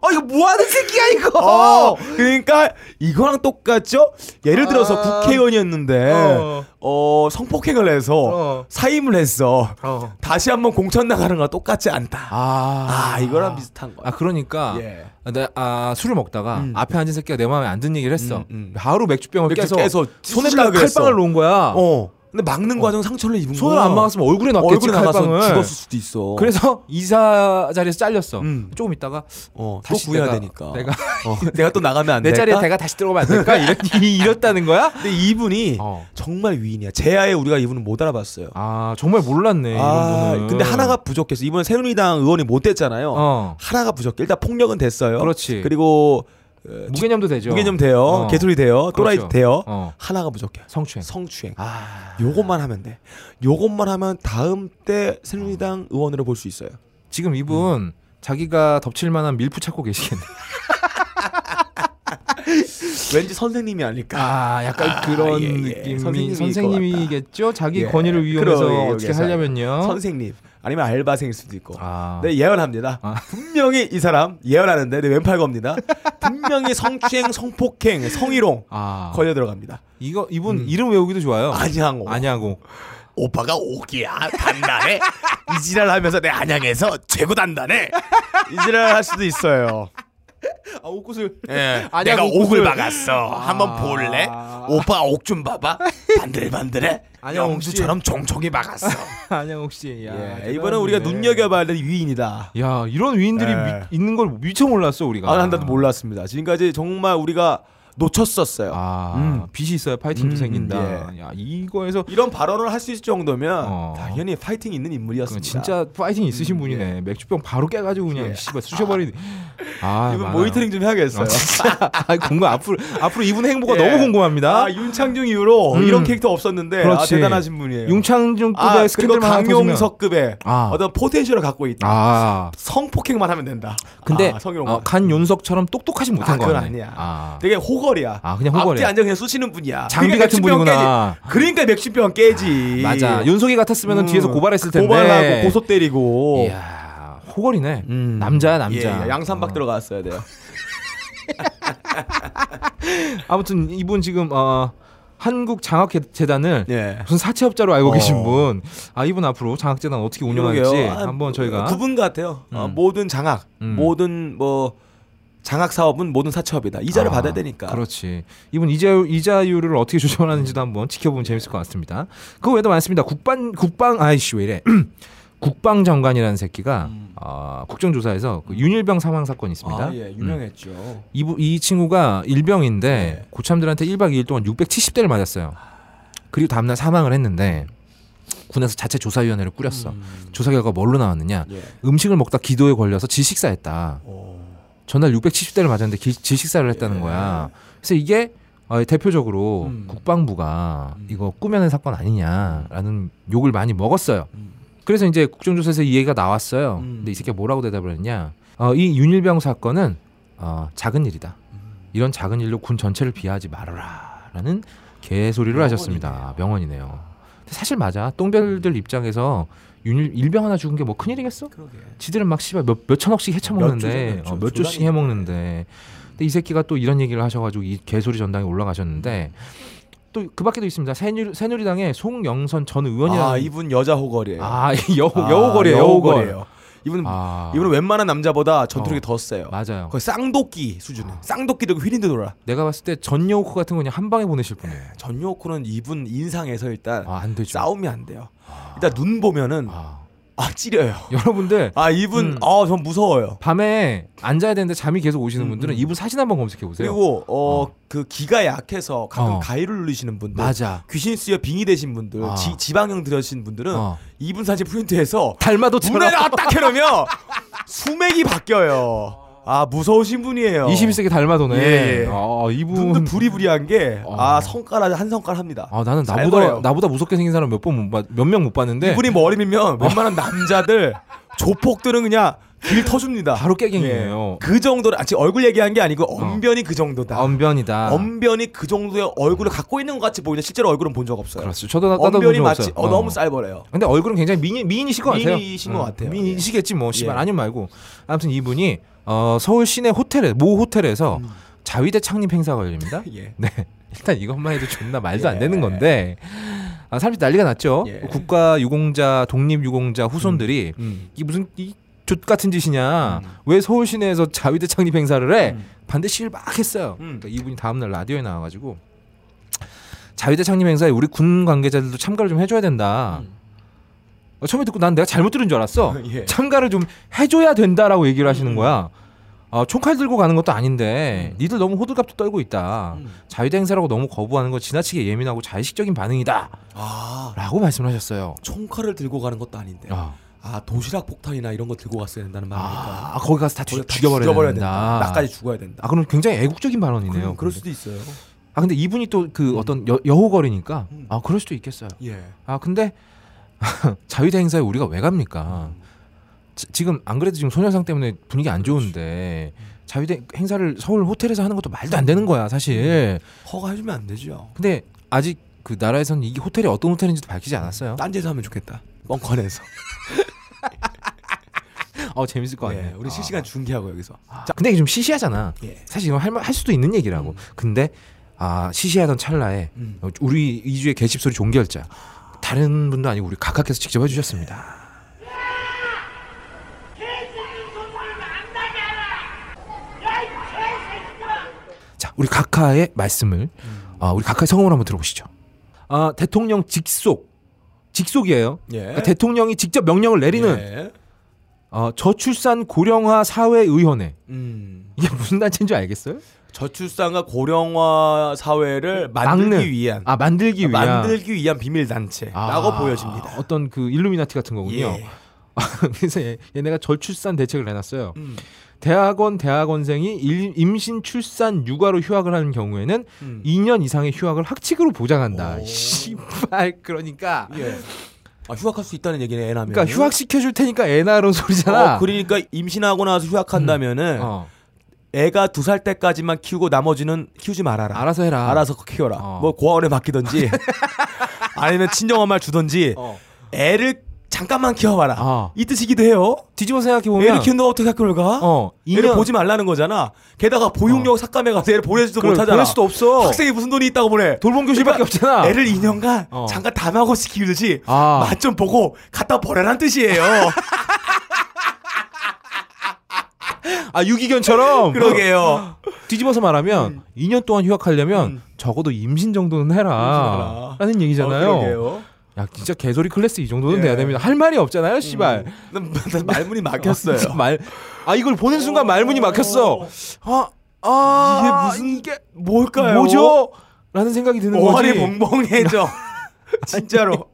어, 이거 뭐 하는 새끼야, 이거? 어, 그러니까 이거랑 똑같죠? 예를 들어서 아. 국회의원이었는데 어. 어, 성폭행을 해서 어. 사임을 했어. 어. 다시 한번 공천 나가는 거랑 똑같지 않다. 아, 아. 이거랑 비슷한 거야. 아, 그러니까. 예. 내, 아, 술을 먹다가 음. 앞에 앉은 새끼가 내 마음에 안 드는 얘기를 했어. 음, 음. 바로 맥주병을 맥주 깨서, 깨서 손에 쑤시려고 딱 칼빵을. 놓은 거야. 어. 근데 막는 과정 상처를 입은 거야. 손을 안 막았으면 얼굴에 넣겠지, 얼굴에 나가서 칼빵을. 죽었을 수도 있어. 그래서 이사 자리에서 잘렸어. 음. 조금 있다가 어, 또 다시 구해야 내가, 되니까. 내가 어, 내가 또 나가면 안 내 될까? 자리에 내가 다시 들어가면 안 될까? 이랬, 이랬다는 거야? 근데 이분이 어. 정말 위인이야. 제아에 우리가 이분은 못 알아봤어요. 아 정말 몰랐네 아, 이런. 근데 하나가 부족했어. 이번에 새누리당 의원이 못 됐잖아요. 어 하나가 부족해. 일단 폭력은 됐어요. 그렇지. 그리고 어, 무개념도 되죠. 무게좀 돼요. 어. 개소리 돼요. 또라이 그렇죠. 돼요. 어 하나가 부족해. 성추행. 성추행. 아 요것만 하면 돼. 요것만 하면 다음 때 새누리당 의원으로 볼 수 있어요. 지금 이분 자기가 덮칠 만한 밀프 찾고 계시겠네. 왠지 선생님이 아닐까. 아 약간 아, 그런 예, 예. 느낌이 선생님이겠죠. 자기 예. 권위를 그러게요, 어떻게. 하려면요. 선생님 아니면 알바생일 수도 있고. 아 네 예언합니다. 아. 분명히 이 사람 예언하는데 내 왼팔 겁니다. 분명히 성추행, 성폭행, 성희롱 아 걸려 들어갑니다. 이거 이분 음. 이름 외우기도 좋아요. 안양호. 안양호. 오빠가 옥이야 단단해. 이 지랄 하면서 내 안양에서 최고 단단해. 이 지랄 할 수도 있어요. 아 옷구슬. 예, 안양 내가 옥구슬. 옥을 박았어. 한번 볼래? 아. 오빠 옥 좀 봐봐. 반들반들해. 안양 영수처럼 종종이 박았어. 안양옥 씨. 야, 예. 이번엔 우리가 눈여겨봐야 될 위인이다. 야 이런 위인들이 예. 미- 있는 걸 미처 몰랐어 우리가. 아, 난 나도 몰랐습니다. 지금까지 정말 우리가 놓쳤었어요. 아 음. 빚이 있어야 파이팅도 음, 생긴다. 야 이거에서 이런 발언을 할 수 있을 정도면 어. 당연히 파이팅 있는 인물이었습니다. 진짜 파이팅 있으신 음, 분이네. 맥주병 바로 깨가지고 그냥 예. 씨발 쑤셔버리네. 아 이분. 모니터링 좀 해야겠어요. 아, 진짜 아, 궁금 앞으로 앞으로 이분 행보가 예. 너무 궁금합니다. 아, 윤창중 이후로 음. 이런 캐릭터 없었는데 아. 대단하신 분이에요. 융창중급의 아, 터지면- 강용석급의 아. 어떤 포텐셜을 갖고 있다. 아 성폭행만 하면 된다. 근데 아. 어, 간 윤석처럼 똑똑하지 못한 아, 거 그건 아니야. 아니야. 아. 되게 호 걸이야. 아, 그냥 호걸이야. 앞뒤 그냥 쑤시는 분이야. 장비 그러니까 같은 분이구나. 깨지. 그러니까 맥주병 깨지. 맞아. 윤석이 같았으면 은 음, 뒤에서 고발했을 텐데. 고발하고 고소 때리고. 이야 호걸이네. 음. 남자야 남자. 예, 예, 양산박 어. 들어갔어야 돼요. 아무튼 이분 지금 어, 한국 장학재단을 예. 무슨 사채업자로 알고 어. 계신 분. 아 이분 앞으로 장학재단 어떻게 운영할지 그러게요. 아, 한번 저희가 구분 같아요. 어, 음. 모든 장학, 음. 모든 뭐 장학 사업은 모든 사채업이다. 이자를 아, 받아야 되니까. 그렇지. 이분 이자 이자율을 어떻게 조정하는지도 한번 지켜보면 재밌을 것 같습니다. 그 외에도 많습니다. 국방 국방 아이씨 왜 이래? 국방장관이라는 새끼가 어, 국정조사에서 그 윤일병 사망 사건이 있습니다. 아, 예, 유명했죠. 음. 이, 부- 이 친구가 일병인데 네. 고참들한테 1박 2일 동안 670대를 맞았어요. 그리고 다음날 사망을 했는데 군에서 자체 조사위원회를 꾸렸어. 조사 결과 뭘로 나왔느냐? 예. 음식을 먹다 기도에 걸려서 질식사했다. 오. 전날 670대를 맞았는데 기- 질식사를 했다는 거야. 그래서 이게 어, 대표적으로 음. 국방부가 이거 꾸며낸 사건 아니냐라는 욕을 많이 먹었어요. 그래서 이제 국정조사에서 이 얘기가 나왔어요. 음. 근데 이 새끼가 뭐라고 대답을 했냐? 어, 이 윤일병 사건은 어, 작은 일이다. 이런 작은 일로 군 전체를 비하하지 말아라 라는 개소리를 하셨습니다. 명언이네요. 사실 맞아. 똥별들 입장에서 윤 일 일병 하나 죽은 게 뭐 큰일이겠어? 그러게. 지들은 막 씨발 몇, 몇 천억씩 헤쳐먹는데 몇 조, 어, 몇 조씩 조단위네. 해먹는데 근데 이 새끼가 또 이런 얘기를 하셔가지고 이 개소리 전당에 올라가셨는데 또 그 밖에도 있습니다 새누리, 새누리당의 송영선 전 의원이라는 아, 이분 여자 호걸이에요. 아, 여우 아, 여우거리 여우걸이에요. 이분 아, 이분은 웬만한 남자보다 전투력이 어. 더 세요. 맞아요 거의 쌍도끼 수준에. 쌍도끼 들고 휘린드 돌아. 내가 봤을 때 전여우코 같은 거 그냥 한 방에 보내실 분이에요 전요코는 이분 인상에서 일단 아 안 싸움이 안 돼요. 일단 눈 보면은 아. 아 찌려요. 여러분들 아 이분 음. 아전 무서워요. 밤에 앉아야 되는데 잠이 계속 오시는 음, 분들은 음. 이분 사진 한번 검색해 보세요 그리고 어 어. 그 기가 약해서 가끔 어. 가위를 누르시는 분들, 맞아 귀신 쓰여 빙의 되신 분들, 아. 지, 지방형 들으신 분들은 어. 이분 사진 프린트해서 달마도처럼 눈에다가 딱 해놓으면 수맥이 바뀌어요. 아 무서우신 분이에요. 21세기 달마도네 예, 예. 아, 이분 눈도 부리부리한 게 어. 아 손가락 한 손가락 합니다. 아 나는 잘 나보다 보여요. 나보다 무섭게 생긴 사람 몇번몇명 못 봤는데 이분이 머리 밀면 웬만한 남자들 조폭들은 그냥 길 터줍니다. 바로 깨갱이에요. 예. 그 정도로 아, 지금 얼굴 얘기한 게 아니고 언변이 그 정도다. 언변이다. 언변이 그 정도의 얼굴을 갖고 있는 것 같이 보이는데 실제로 얼굴은 본 적 없어요. 그렇죠. 저도 나도 언변이 본 마치. 어, 너무 쌀벌해요. 근데 얼굴은 굉장히 미인 미인이실 것 같아요. 미인이신 것 같아요. 미인이시겠지 뭐 씨발 예. 아니면 말고. 아무튼 이분이 어, 서울 시내 호텔에 모 호텔에서 음. 자위대 창립 행사가 열립니다. 예. 네. 일단 이것만 해도 존나 말도 안 예. 되는 건데 아, 사람들이 난리가 났죠. 예. 국가 유공자, 독립 유공자 후손들이 음. 이게 무슨 이 족 같은 짓이냐? 음. 왜 서울 시내에서 자위대 창립 행사를 해? 음. 반대 시위를 막 했어요. 음. 그러니까 이분이 다음날 라디오에 나와가지고 자위대 창립 행사에 우리 군 관계자들도 참가를 좀 해줘야 된다. 어, 처음에 듣고 난 내가 잘못 들은 줄 알았어. 예. 참가를 좀 해줘야 된다라고 얘기를 하시는 거야. 아, 총칼 들고 가는 것도 아닌데 니들 너무 호들갑도 떨고 있다. 음. 자위대 행사라고 너무 거부하는 건 지나치게 예민하고 자의식적인 반응이다. 아 라고 말씀을 하셨어요. 총칼을 들고 가는 것도 아닌데. 아, 아 도시락 폭탄이나 이런 거 들고 갔어야 된다는 말이니까. 아, 거기 가서 다 죽- 다 죽여버려야, 된다. 나까지 죽어야 된다. 아, 그럼 굉장히 애국적인 발언이네요. 그럼 그럴 수도 있어요. 아 근데 이분이 또 그 어떤 여, 여호거리니까 음. 아 그럴 수도 있겠어요. 예. 아 근데 자위대 행사에 우리가 왜 갑니까? 지- 지금 안 그래도 지금 소녀상 때문에 분위기 안 좋은데 자위대 행사를 서울 호텔에서 하는 것도 말도 안 되는 거야 사실. 허가해주면 안 되죠. 근데 아직 그 나라에서는 이게 호텔이 어떤 호텔인지도 밝히지 않았어요. 딴 데서 하면 좋겠다. 뻥커내서. 어 재밌을 것 같네. 예, 우리 실시간 중계하고 여기서. 자, 근데 이게 좀 시시하잖아. 예. 사실 이건 할, 말- 할 수도 있는 얘기라고. 근데 아 시시하던 찰나에 음. 어, 우리 이주의 개집 소리 종결자 다른 분도 아니고 우리 각하께서 직접 해주셨습니다. 자, 우리 각하의 말씀을 아, 우리 각하의 성음을 한번 들어보시죠. 아, 대통령 직속 직속이에요. 예. 그러니까 대통령이 직접 명령을 내리는 예. 어, 저출산 고령화 사회의원회 음. 이게 무슨 단체인 줄 알겠어요? 저출산과 고령화 사회를 만들기 막는. 위한 아 만들기 위한 만들기 위한 비밀 단체라고 아, 보여집니다. 어떤 그 일루미나티 같은 거군요. 예. 그래서 얘, 얘네가 저출산 대책을 내놨어요. 음. 대학원 대학원생이 일- 임신 출산 육아로 휴학을 하는 경우에는 음. 2년 이상의 휴학을 학칙으로 보장한다. 오. 씨발 그러니까 예. 아, 휴학할 수 있다는 얘기네, 애 낳으면. 그러니까 휴학 시켜줄 테니까 애 낳으라는 소리잖아. 어, 그러니까 임신하고 나서 휴학한다면은 어, 애가 두 살 때까지만 키우고 나머지는 키우지 말아라. 알아서 해라. 알아서 키워라. 어. 뭐 고아원에 맡기던지 아니면 친정 엄마를 주던지 어. 애를 잠깐만 키워봐라. 어. 이 뜻이기도 해요. 뒤집어 생각해 보면 애를 키운다고 어떻게 학교를 가? 어, 애를 2년 보지 말라는 거잖아. 게다가 보육력 삭감해 가서 애를 보내지도 그래, 못하잖아. 보낼 수도 없어. 학생이 무슨 돈이 있다고 보내? 돌봄 교실밖에 없잖아. 애를 2년간 어. 잠깐 담하고씩 키우듯이 아. 맛좀 보고 갖다 버려란 뜻이에요. 아 유기견처럼 그러게요. 뒤집어서 말하면 2년 동안 휴학하려면 적어도 임신 정도는 해라. 라는 얘기잖아요. 어, 그러게요. 야 진짜 개소리 클래스 이 정도는 예. 돼야 됩니다. 할 말이 없잖아요, 씨발. 난- 난 말문이 막혔어요. 진짜 말. 아 이걸 보는 순간 말문이 막혔어. 아, 아 이게 무슨 이게 뭘까요? 뭐죠? 라는 생각이 드는 거지. 벙벙해져. 진짜로.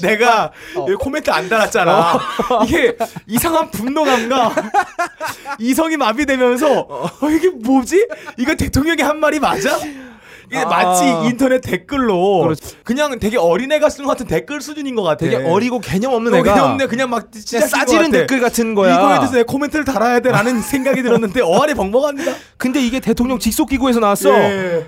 내가 여기 코멘트 안 달았잖아. 이게 이상한 분노감과 이성이 마비되면서 어, 이게 뭐지? 이거 대통령이 한 말이 맞아? 이게 아. 마치 인터넷 댓글로 그렇지. 그냥 되게 어린애가 쓰는 것 같은 댓글 수준인 것 같아. 되게 어리고 개념 없는 어, 애가 그냥 없네. 그냥 막 진짜 그냥 싸지른 댓글 같은 거야. 이거에 대해서 내 코멘트를 달아야 돼라는 생각이 들었는데 어안이 벙벙합니다. 근데 이게 대통령 직속 기구에서 나왔어. 예.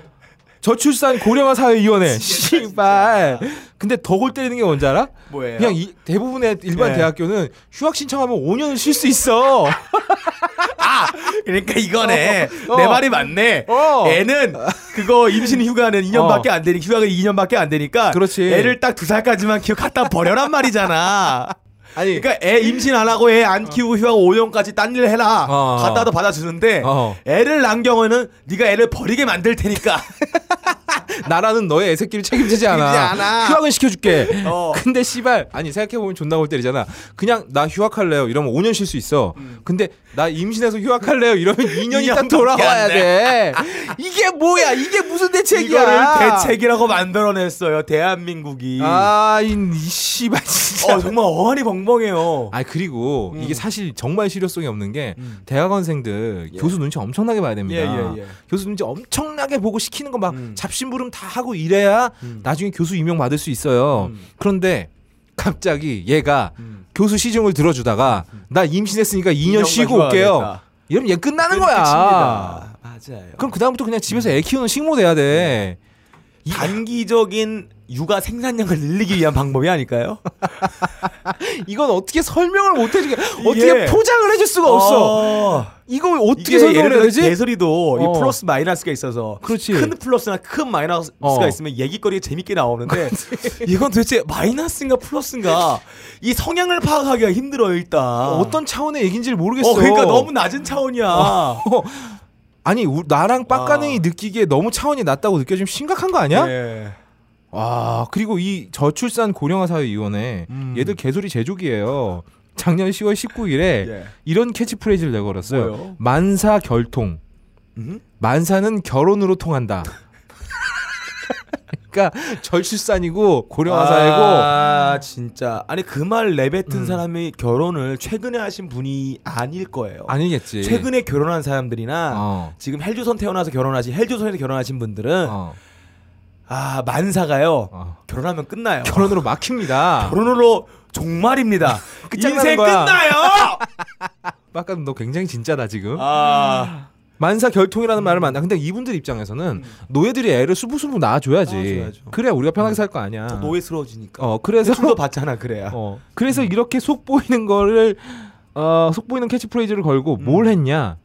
저출산 고령화 사회위원회. 씨발. 근데 더 골 때리는 게 뭔지 알아? 뭐예요? 그냥 이, 대부분의 일반 네. 대학교는 휴학 신청하면 5년을 쉴 수 있어. 아, 그러니까 이거네. 어. 내 말이 맞네. 어. 애는 그거 임신 휴가는 2년밖에 안 되니 휴가가 2년밖에 안 되니까 그렇지. 애를 딱 두 살까지만 키워 갖다 버려란 말이잖아. 아니, 그러니까 애 임신 안 하고 애 안 키우고 휴가 5년까지 딴 일 해라. 어. 갖다도 받아주는데 어. 애를 낳은 경우에는 네가 애를 버리게 만들 테니까. 나라는 너의 애새끼를 책임지지 않아. 않아. 휴학은 시켜줄게. 어. 근데 씨발 아니 생각해보면 존나 골 때리잖아. 그냥 나 휴학할래요. 이러면 5년 쉴 수 있어. 근데 나 임신해서 휴학할래요. 이러면 2년 있다 2년밖에 돌아와야 안 돼. 이게 뭐야? 이게 무슨 대책이야? 이거를 대책이라고 만들어냈어요. 대한민국이. 아, 이, 이 씨발 진짜. 어, 정말 어안이 벙 벙해요. 아 그리고 음. 이게 사실 정말 실효성이 없는 게 대학원생들 교수 눈치 엄청나게 봐야 됩니다. 예, 예, 예. 교수 눈치 엄청나게 보고 시키는 거막 음. 잡심부름 다 하고 이래야 나중에 교수 임용 받을 수 있어요. 음. 그런데 갑자기 얘가 음. 교수 시중을 들어주다가 나 임신했으니까 2년 2년만 쉬고 올게요. 이러면 얘 끝나는 거야. 끝입니다. 맞아요. 그럼 그 다음부터 그냥 집에서 애 키우는 식모 돼야 돼. 이- 단기적인 육아 생산량을 늘리기 위한 방법이 아닐까요? 이건 어떻게 설명을 못 해주게 어떻게 포장을 해줄 수가 없어. 어, 이걸 어떻게 설명을 예를 해야 되지? 개소리도 어. 이 플러스 마이너스가 있어서 그렇지. 큰 플러스나 큰 마이너스가 어. 있으면 얘기거리가 재밌게 나오는데 이건 도대체 마이너스인가 플러스인가 이 성향을 파악하기가 힘들어요 일단 어떤 차원의 얘기인지를 모르겠어. 어, 그러니까 너무 낮은 차원이야 아니 우- 나랑 빡가능이 아. 느끼기에 너무 차원이 낮다고 느껴지면 심각한 거 아니야? 네. 와 그리고 이 저출산 고령화 사회위원회 음. 얘들 개소리 제조기예요. 작년 10월 19일에 예. 이런 캐치프레이즈를 내걸었어요. 뭐요? 만사 결통. 음? 만사는 결혼으로 통한다. 그러니까 절출산이고 고령화 사회고 아 진짜 아니 그 말 내뱉은 음. 사람이 결혼을 최근에 하신 분이 아닐 거예요 아니겠지. 최근에 결혼한 사람들이나 어. 지금 헬조선 태어나서 결혼하신 헬조선에서 결혼하신 분들은 어. 아 만사가요 어. 결혼하면 끝나요. 결혼으로 막힙니다. 결혼으로 종말입니다. 인생 거야. 끝나요. 빡가능 너 굉장히 진짜다 지금. 아 만사 결통이라는 말을 만나. 근데 이분들 입장에서는 노예들이 애를 수부수부 낳아줘야지. 낳아줘야죠. 그래야 우리가 편하게 살거 아니야. 더 노예스러워지니까. 어 그래서 대출도 받잖아 그래야. 어 그래서 이렇게 속 보이는 거를 어 속 보이는 캐치프레이즈를 걸고 음. 뭘 했냐?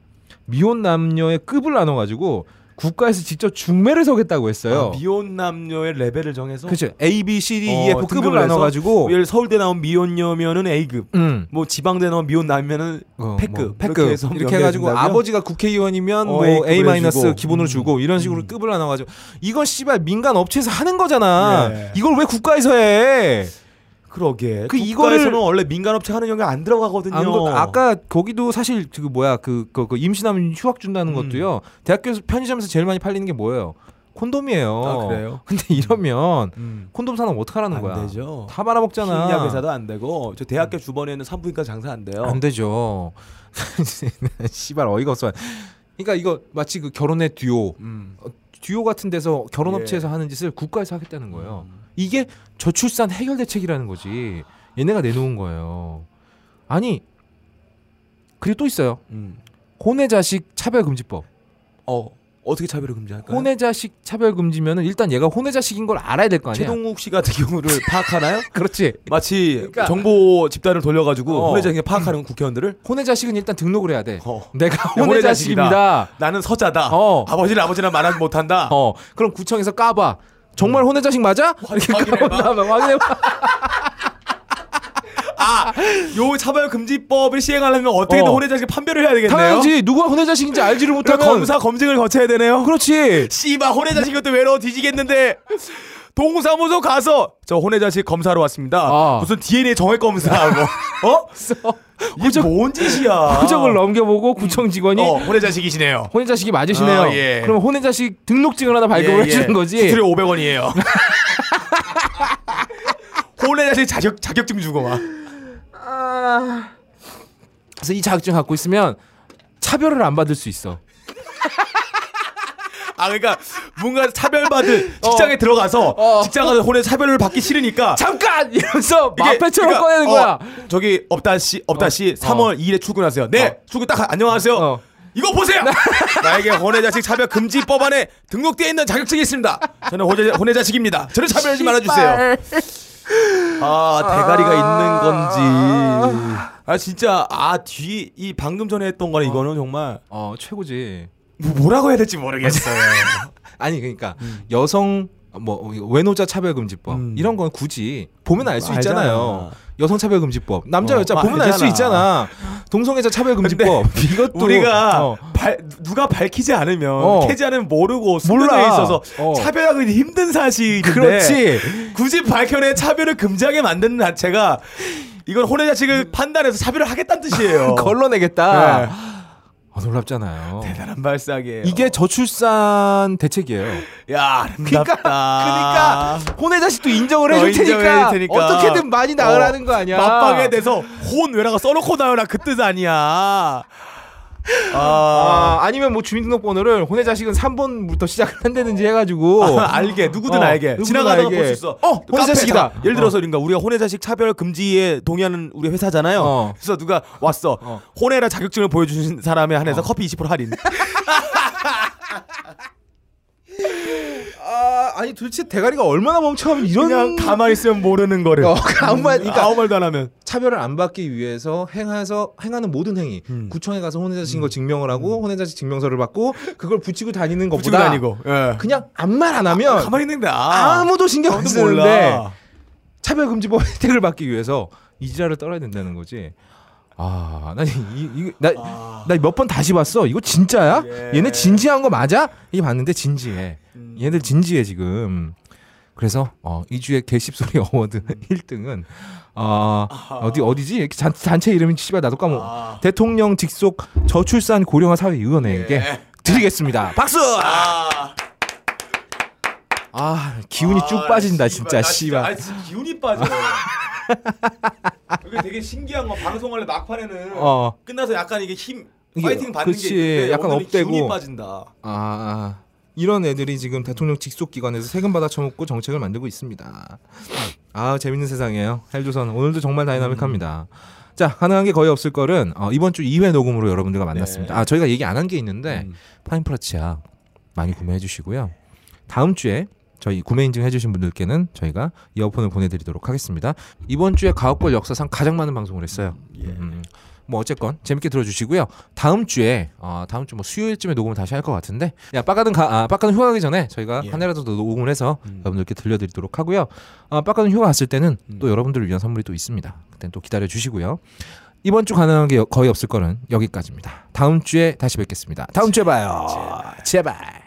미혼 남녀의 급을 나눠 가지고 국가에서 직접 중매를 서겠다고 했어요. 아, 미혼 남녀의 레벨을 정해서. 그렇죠. A, B, C, D, 어, E, F 급을 등급을 해서 나눠 가지고 예를 서울대 나온 미혼녀면은 A급. 음. 뭐 지방대 나온 미혼 남면은 어, 폐급. 뭐 폐급 이렇게 이렇게 해 가지고 연결해준다고요? 아버지가 국회의원이면 어, 뭐 A 마이너스. 기본으로 음. 주고 이런 식으로 음. 급을 나눠 가지고 이건 씨발 민간 업체에서 하는 거잖아. 예. 이걸 왜 국가에서 해? 그러게. 그 이거에서는 원래 민간업체 하는 연결 안 들어가거든요. 안 거- 아까 거기도 사실 그 뭐야 그, 그, 그 임신하면 휴학 준다는 음. 것도요. 대학교 편의점에서 제일 많이 팔리는 게 뭐예요? 콘돔이에요. 아, 그래요? 근데 이러면 음. 콘돔 사는 어떡하라는 안 거야? 되죠. 다 말아먹잖아. 신약 회사도 안 되고 저 대학교 주변에 는 산부인과 장사 안 돼요. 안 되죠. 씨발 어이가 없어. 그러니까 이거 마치 그 결혼의 듀오, 음. 어, 듀오 같은 데서 결혼 예. 업체에서 하는 짓을 국가에서 하겠다는 거예요. 이게 저출산 해결 대책이라는 거지. 얘네가 내놓은 거예요. 아니 그리고 또 있어요. 음. 혼외 자식 차별 금지법. 어 어떻게 차별을 금지할까요? 혼외 자식 차별 금지면은 일단 얘가 혼외 자식인 걸 알아야 될 거 아니야. 최동욱 씨 같은 경우를 파악하나요? 그렇지. 마치 그러니까- 정보 집단을 돌려가지고 어. 혼외자에게 파악하는 국회의원들을 혼외 자식은 일단 등록을 해야 돼. 어. 내가 혼외 혼외 자식이다. 자식입니다. 나는 서자다. 어. 아버지를 아버지나 말하지 못한다. 어, 그럼 구청에서 까봐. 정말 혼외 자식 맞아? 이렇게 다음에 확인해봐. 아 요 차별 금지법을 시행하려면 어떻게든 어. 혼외자식 판별을 해야 되겠네요. 당연하지 누가 혼외 자식인지 알지를 못하면 그러니까 검사 검증을 거쳐야 되네요. 그렇지. 씨발 혼외자식 것도 외로워 뒤지겠는데 동사무소 가서 저 혼외자식 검사로 왔습니다. 아. 무슨 DNA 정액 검사하고 어? 이게 뭔 짓이야? 표정을 넘겨보고 구청 직원이 어, 혼외자식이시네요. 혼외 자식이 맞으시네요. 아, 예. 그럼 혼외 자식 등록증을 하나 발급을 해주는 거지. 수수료 500원이에요. 혼외자식 자격 자격증 주고 막. 그래서 이 자격증 갖고 있으면 차별을 안 받을 수 있어. 아 그러니까 뭔가 차별받은 직장에 들어가서 어. 직장 가서 혼외 차별을 받기 싫으니까 잠깐 이러면서 이게 마패처럼 그러니까, 꺼내는 어, 거야. 저기 없다 씨 없다 씨 3월 2일에 출근하세요. 네 어. 출근 딱 안녕하세요. 어. 이거 보세요. 나에게 혼외자식 차별 금지 법 안에 등록되어 있는 자격증이 있습니다. 저는 혼외, 혼외자식입니다. 저를 차별하지 말아주세요. 아 대가리가 있는 건지. 아 진짜 아 뒤 이 방금 전에 했던 거는 이거는 정말 어 최고지. 뭐- 뭐라고 해야 될지 모르겠어요. 아니 그러니까 여성 뭐 외노자 차별금지법 음. 이런 건 굳이 보면 알 수. 있잖아요. 여성 차별금지법 남자 어, 여자 아, 보면 알 수. 있잖아. 동성애자 차별금지법 이것도 우리가 어. 발- 누가 밝히지 않으면 어. 캐지 않으면 모르고 몰라. 있어서 어. 차별하기 힘든 사실인데 그렇지. 굳이 밝혀내 차별을 금지하게 만드는 자체가 이건 혼외 자식을 판단해서 차별을 하겠다는 뜻이에요. 걸러내겠다. 네. 어, 놀랍잖아요. 대단한 발상이에요. 이게 저출산 대책이에요. 야 아름답다. 그러니까 혼외 자식도 인정을 어, 해줄 테니까, 테니까. 어떻게든 많이 나으라는 어, 거 아니야. 맞방에 대서 혼 외라가 써놓고 나오라 그 뜻 아니야. 아, 아, 아니면 뭐 주민등록번호를 혼외 자식은 3번부터 시작을 한다든지 해가지고 알게 누구든 어, 알게 지나가다가. 볼 수 있어. 어, 혼외 자식이다. 자, 예를 들어서 그러니까 우리가 혼외자식 차별 금지에 동의하는 우리 회사잖아요. 어. 그래서 누가 왔어. 어. 혼외라 자격증을 보여주신 사람에 한해서 커피 20% 할인. 아, 아니 도대체 대가리가 얼마나 멍청하면 이런 그냥 가만히 있으면 모르는 거를. 어, 아무 말 그러니까 아무 말도 안 하면. 차별을 안 받기 위해서 행해서 행하는 모든 행위 음. 구청에 가서 혼외자식인 거 증명을 하고 혼외자식 증명서를 받고 그걸 붙이고 다니는 것보다 다니고. 예. 그냥 아무 말 안 하면 가만히 있는데 아, 아무도 신경 안 쓰는데. 차별금지법 혜택을 받기 위해서 이 지랄을 떨어야 된다는 거지. 아, 나 이 나나 몇 번 다시 봤어. 이거 진짜야? 예. 얘네 진지한 거 맞아? 이 봤는데 진지해. 음. 얘들 진지해 지금. 그래서 어, 이주의 개씹소리 award 음. 1등은 어, 어디 어디지? 잔, 단체 이름이 씨발 나도 까먹. 아. 대통령 직속 저출산 고령화 사회 위원회에게 예. 드리겠습니다. 박수! 아, 아, 기운이 쭉 아, 빠진다 씨발. 진짜 나 씨발. 아 진짜 기운이 빠져. 이게 되게 신기한 거 방송할 막판에는 어. 끝나서 약간 이게 힘 파이팅 받는 그치, 게 있는데 약간 업되고. 기운이 빠진다. 아, 아 이런 애들이 지금 대통령 직속 기관에서 세금 받아 처먹고 정책을 만들고 있습니다. 아 재밌는 세상이에요. 헬조선 오늘도 정말 다이나믹합니다. 자 가능한 게 거의 없을 거는 어, 이번 주 2회 녹음으로 여러분들과 만났습니다. 아 저희가 얘기 안 한 게 있는데 파인프라치아 많이 구매해 주시고요. 다음 주에 저희 구매 인증 해주신 분들께는 저희가 이어폰을 보내드리도록 하겠습니다. 이번 주에 가옥걸 역사상 가장 많은 방송을 했어요. 음, 뭐 어쨌건 재밌게 들어주시고요. 다음 주에 어, 다음 주 뭐 수요일쯤에 녹음을 다시 할 것 같은데 야 빡가는 가 아, 빡가는 휴가 가기 전에 저희가 예. 한 해라도 더 녹음을 해서 여러분들께 들려드리도록 하고요. 어, 빡가는 휴가 갔을 때는 또 여러분들을 위한 선물이 또 있습니다. 그땐 또 기다려 주시고요. 이번 주 가능한 게 거의 없을 거는 여기까지입니다. 다음 주에 다시 뵙겠습니다. 다음 주에 봐요. 제발.